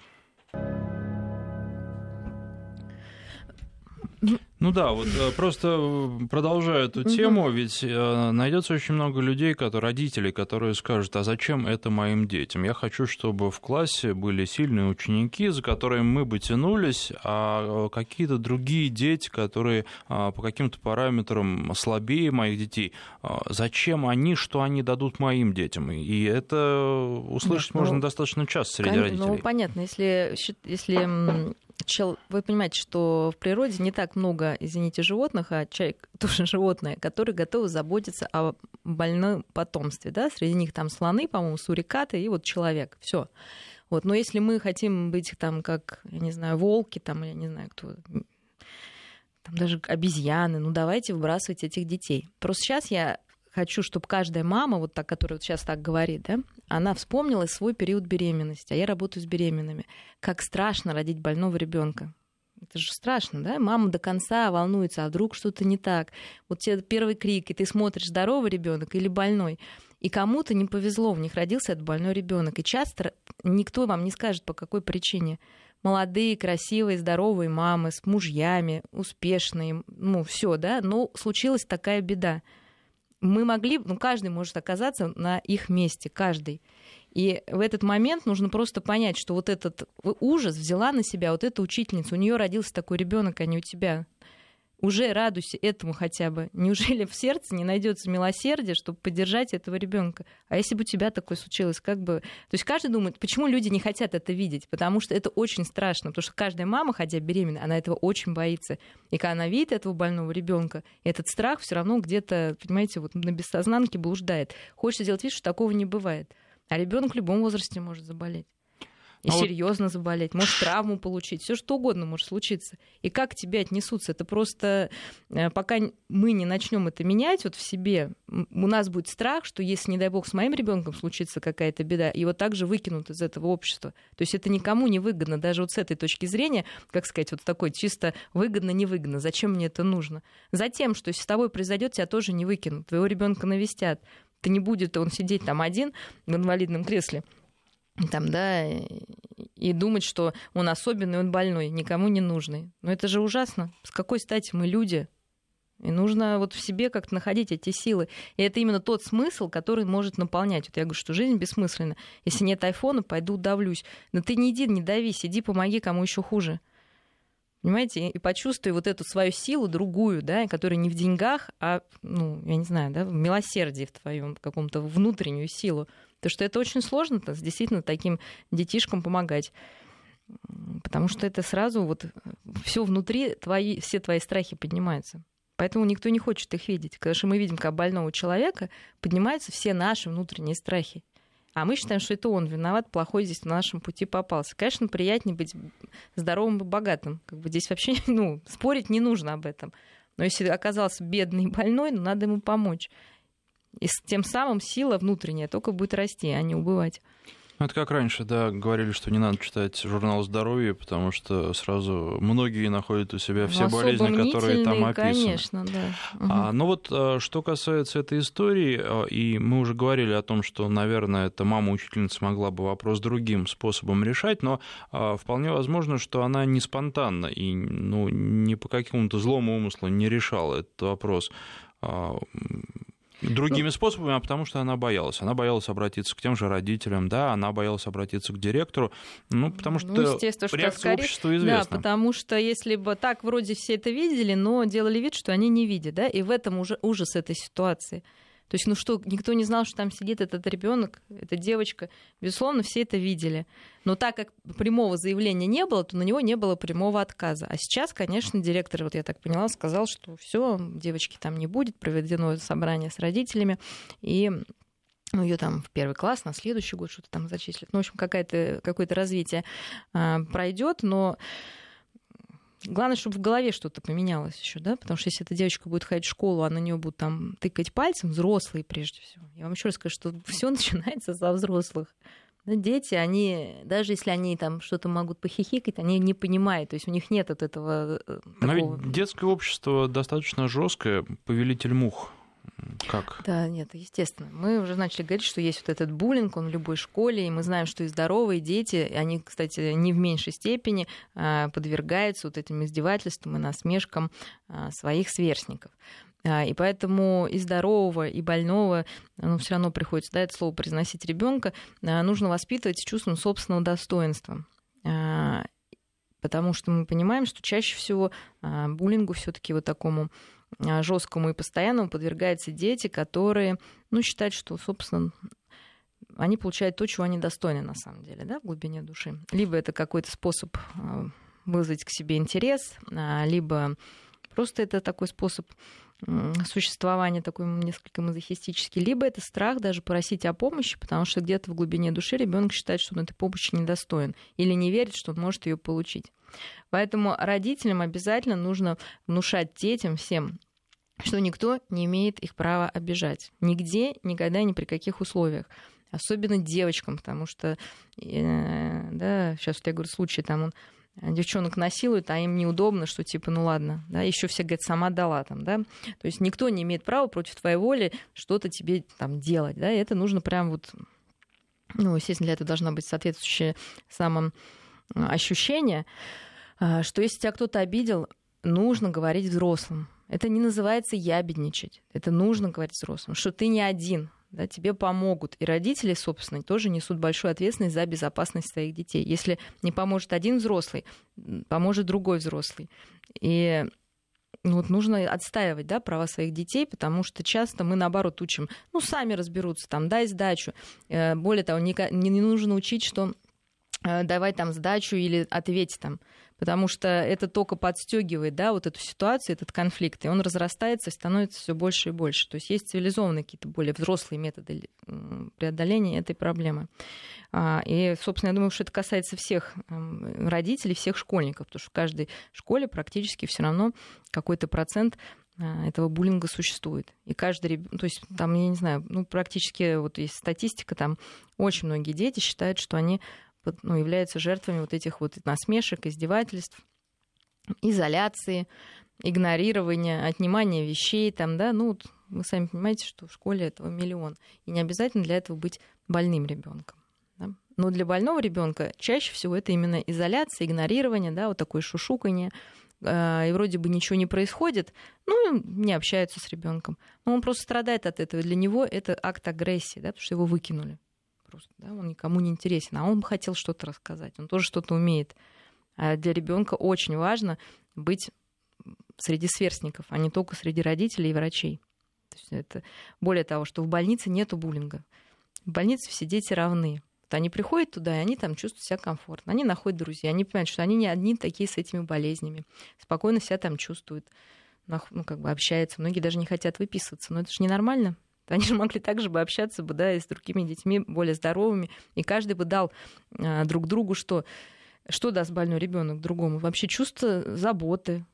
Ну да, вот э, просто э, продолжая эту тему, ведь э, найдется очень много людей, которые, родителей, которые скажут, а зачем это моим детям? Я хочу, чтобы в классе были сильные ученики, за которыми мы бы тянулись, а какие-то другие дети, которые по каким-то параметрам слабее моих детей, зачем они, что они дадут моим детям? И это услышать Нет, можно ну, достаточно часто среди кон... родителей. Ну, понятно, если, если вы понимаете, что в природе не так много, извините, животных, а человек тоже животное, которые готовы заботиться о больном потомстве. Да? Среди них там слоны, по-моему, сурикаты и вот человек. Все. Вот. Но если мы хотим быть там, как, я не знаю, волки, там, я не знаю, кто там даже обезьяны, ну давайте выбрасывать этих детей. Просто сейчас я хочу, чтобы каждая мама, вот та, которая вот сейчас так говорит, да, она вспомнила свой период беременности, а я работаю с беременными. Как страшно родить больного ребенка. Это же страшно, да? Мама до конца волнуется, а вдруг что-то не так. Вот тебе первый крик, и ты смотришь, здоровый ребенок или больной. И кому-то не повезло, в них родился этот больной ребенок. И часто никто вам не скажет, по какой причине. Молодые, красивые, здоровые мамы с мужьями, успешные, ну, все, да, но случилась такая беда мы могли, ну, каждый может оказаться на их месте, каждый. И в этот момент нужно просто понять, что вот этот ужас взяла на себя вот эта учительница. У нее родился такой ребенок, а не у тебя уже радуйся этому хотя бы. Неужели в сердце не найдется милосердие, чтобы поддержать этого ребенка? А если бы у тебя такое случилось, как бы... То есть каждый думает, почему люди не хотят это видеть? Потому что это очень страшно, потому что каждая мама, хотя беременная, она этого очень боится. И когда она видит этого больного ребенка, этот страх все равно где-то, понимаете, вот на бессознанке блуждает. Хочется сделать вид, что такого не бывает. А ребенок в любом возрасте может заболеть и а серьезно вот... заболеть, может травму получить, все что угодно может случиться. И как к тебе отнесутся? Это просто э, пока мы не начнем это менять вот в себе, у нас будет страх, что если, не дай бог, с моим ребенком случится какая-то беда, его также выкинут из этого общества. То есть это никому не выгодно, даже вот с этой точки зрения, как сказать, вот такой чисто выгодно-невыгодно. Зачем мне это нужно? Затем, что если с тобой произойдет, тебя тоже не выкинут, твоего ребенка навестят. Ты не будет он сидеть там один в инвалидном кресле, там, да, и думать, что он особенный, он больной, никому не нужный. Но это же ужасно. С какой стати мы люди? И нужно вот в себе как-то находить эти силы. И это именно тот смысл, который может наполнять. Вот я говорю, что жизнь бессмысленна. Если нет айфона, пойду давлюсь. Но ты не иди, не дави, сиди, помоги, кому еще хуже. Понимаете, и почувствуй вот эту свою силу другую, да, которая не в деньгах, а, ну, я не знаю, да, в милосердии в твоем каком-то внутреннюю силу. Потому что это очень сложно -то, действительно таким детишкам помогать. Потому что это сразу вот все внутри, твои, все твои страхи поднимаются. Поэтому никто не хочет их видеть. Когда же мы видим, как больного человека, поднимаются все наши внутренние страхи. А мы считаем, что это он виноват, плохой здесь на нашем пути попался. Конечно, приятнее быть здоровым и богатым. Как бы здесь вообще ну, спорить не нужно об этом. Но если оказался бедный и больной, ну, надо ему помочь. И с тем самым сила внутренняя только будет расти, а не убывать. Это как раньше, да, говорили, что не надо читать журнал здоровья, потому что сразу многие находят у себя все ну, болезни, которые там описаны. Конечно, да. Угу. А, ну вот, а, что касается этой истории, а, и мы уже говорили о том, что, наверное, эта мама-учительница могла бы вопрос другим способом решать, но а, вполне возможно, что она не спонтанно и ну, не по какому-то злому умыслу не решала этот вопрос другими ну, способами, а потому что она боялась. Она боялась обратиться к тем же родителям, да, она боялась обратиться к директору, ну, потому что ну, реакция что скорее... общества известна. Да, потому что если бы так вроде все это видели, но делали вид, что они не видят, да, и в этом уже ужас этой ситуации. То есть, ну что, никто не знал, что там сидит этот ребенок, эта девочка. Безусловно, все это видели. Но так как прямого заявления не было, то на него не было прямого отказа. А сейчас, конечно, директор, вот я так поняла, сказал, что все, девочки там не будет, проведено собрание с родителями, и ну, ее там в первый класс, на следующий год что-то там зачислят. Ну, в общем, какое-то развитие а, пройдет, но Главное, чтобы в голове что-то поменялось еще, да, потому что если эта девочка будет ходить в школу, а на нее будут там тыкать пальцем, взрослые прежде всего. Я вам еще раз скажу, что все начинается со взрослых. Дети, они, даже если они там что-то могут похихикать, они не понимают, то есть у них нет от этого такого... Э, Но ведь детское общество достаточно жесткое, повелитель мух как? Да, нет, естественно. Мы уже начали говорить, что есть вот этот буллинг, он в любой школе, и мы знаем, что и здоровые дети, они, кстати, не в меньшей степени а, подвергаются вот этим издевательствам и насмешкам а, своих сверстников. А, и поэтому и здорового, и больного, ну, все равно приходится да, это слово произносить ребенка, нужно воспитывать чувством собственного достоинства. Потому что мы понимаем, что чаще всего буллингу все-таки вот такому жесткому и постоянному подвергаются дети, которые ну, считают, что, собственно, они получают то, чего они достойны на самом деле, да, в глубине души. Либо это какой-то способ а, вызвать к себе интерес, а, либо просто это такой способ существования, такой несколько мазохистический, либо это страх даже просить о помощи, потому что где-то в глубине души ребенок считает, что он этой помощи недостоин, или не верит, что он может ее получить. Поэтому родителям обязательно нужно внушать детям всем, что никто не имеет их права обижать. Нигде, никогда, ни при каких условиях. Особенно девочкам, потому что, э, да, сейчас вот я говорю, случай там он девчонок насилуют, а им неудобно, что типа, ну ладно, да, еще все, говорят, сама дала там, да. То есть никто не имеет права против твоей воли что-то тебе там делать, да, и это нужно прям вот, ну, естественно, для этого должна быть соответствующее самым ощущение, а, что если тебя кто-то обидел, нужно говорить взрослым. Это не называется ябедничать. Это нужно говорить взрослым, что ты не один, да, тебе помогут. И родители, собственно, тоже несут большую ответственность за безопасность своих детей. Если не поможет один взрослый, поможет другой взрослый. И ну, вот нужно отстаивать да, права своих детей, потому что часто мы, наоборот, учим, ну, сами разберутся, там, дай сдачу. Э, более того, не, не нужно учить, что э, давай там сдачу или ответь там потому что это только подстегивает да, вот эту ситуацию, этот конфликт, и он разрастается становится все больше и больше. То есть есть цивилизованные какие-то более взрослые методы преодоления этой проблемы. А, и, собственно, я думаю, что это касается всех родителей, всех школьников, потому что в каждой школе практически все равно какой-то процент а, этого буллинга существует. И каждый то есть там, я не знаю, ну, практически вот есть статистика, там очень многие дети считают, что они ну, являются жертвами вот этих вот насмешек, издевательств, изоляции, игнорирования, отнимания вещей, там, да, ну, вы сами понимаете, что в школе этого миллион. И не обязательно для этого быть больным ребенком. Да? Но для больного ребенка чаще всего это именно изоляция, игнорирование, да, вот такое шушуканье, а, и вроде бы ничего не происходит, ну, не общаются с ребенком. Но он просто страдает от этого. Для него это акт агрессии, да, потому что его выкинули. Просто, да, он никому не интересен, а он хотел что-то рассказать, он тоже что-то умеет. А для ребенка очень важно быть среди сверстников, а не только среди родителей и врачей. То есть это, более того, что в больнице нету буллинга. В больнице все дети равны. Вот они приходят туда, и они там чувствуют себя комфортно. Они находят друзей, они понимают, что они не одни такие с этими болезнями. Спокойно себя там чувствуют, ну, как бы общаются. Многие даже не хотят выписываться. Но это же ненормально. Они же могли также бы общаться бы, да, и с другими детьми, более здоровыми. И каждый бы дал а, друг другу что? Что даст больной ребенок другому? Вообще чувство заботы,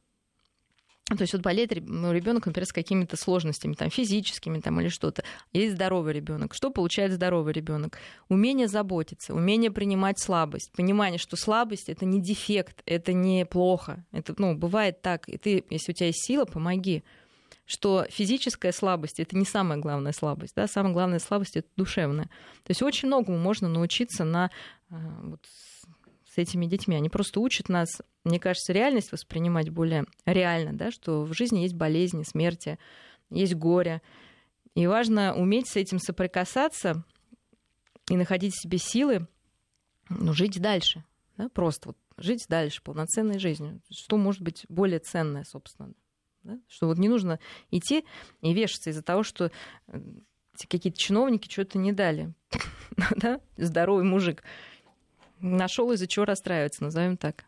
то есть вот болеет ну, ребенок, например, с какими-то сложностями, там, физическими там, или что-то. Есть здоровый ребенок. Что получает здоровый ребенок? Умение заботиться, умение принимать слабость, понимание, что слабость это не дефект, это не плохо. Это, ну, бывает так. И ты, если у тебя есть сила, помоги что физическая слабость это не самая главная слабость, да, самая главная слабость это душевная. То есть очень многому можно научиться на э, вот, с этими детьми. Они просто учат нас, мне кажется, реальность воспринимать более реально, да, что в жизни есть болезни, смерти, есть горе. И важно уметь с этим соприкасаться и находить в себе силы, ну, жить дальше. Да, просто вот жить дальше полноценной жизнью. Что может быть более ценное, собственно. Да? Что вот не нужно идти и вешаться из-за того, что э, какие-то чиновники что-то не дали. да? Здоровый мужик нашел из-за чего расстраиваться, назовем так.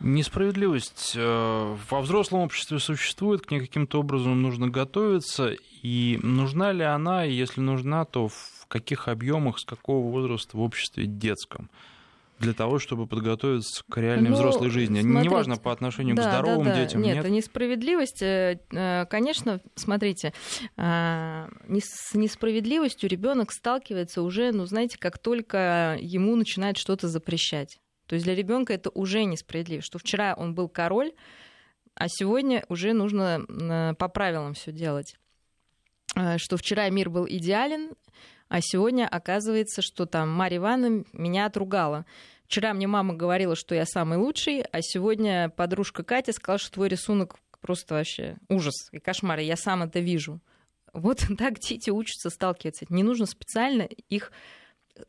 Несправедливость э, во взрослом обществе существует, к ней каким-то образом нужно готовиться. И нужна ли она, и если нужна, то в каких объемах, с какого возраста в обществе детском? Для того, чтобы подготовиться к реальной ну, взрослой жизни. Смотрите, Неважно по отношению да, к здоровым да, да. детям. Нет, нет, несправедливость, э, э, конечно, смотрите, э, с несправедливостью ребенок сталкивается уже, ну, знаете, как только ему начинает что-то запрещать. То есть для ребенка это уже несправедливо, что вчера он был король, а сегодня уже нужно по правилам все делать. Что вчера мир был идеален, а сегодня оказывается, что там Марья Ивановна меня отругала. Вчера мне мама говорила, что я самый лучший, а сегодня подружка Катя сказала, что твой рисунок просто вообще ужас и кошмар, и я сам это вижу. Вот так дети учатся сталкиваться. Не нужно специально их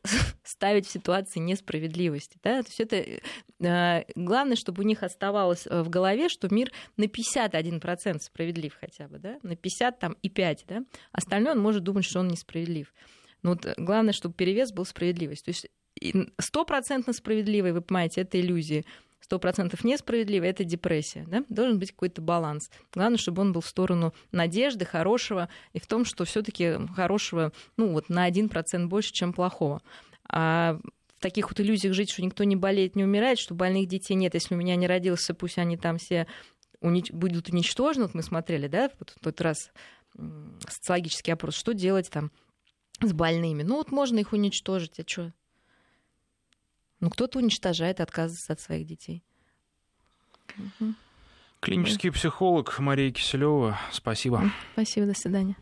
ставить в ситуации несправедливости. Да? То есть это э, главное, чтобы у них оставалось э, в голове, что мир на 51% справедлив хотя бы, да? на 50 там, и 5, да? остальное он может думать, что он несправедлив. Но вот главное, чтобы перевес был справедливость. То есть стопроцентно справедливый, вы понимаете, это иллюзия. Сто процентов несправедливый, это депрессия. Да? Должен быть какой-то баланс. Главное, чтобы он был в сторону надежды, хорошего, и в том, что все таки хорошего ну, вот на один процент больше, чем плохого. А в таких вот иллюзиях жить, что никто не болеет, не умирает, что больных детей нет, если у меня не родился, пусть они там все унич... будут уничтожены. Вот мы смотрели, да, вот в тот раз социологический опрос, что делать там с больными. Ну вот можно их уничтожить, а что? Ну кто-то уничтожает, отказывается от своих детей. Клинический психолог Мария Киселева. Спасибо. Спасибо, до свидания.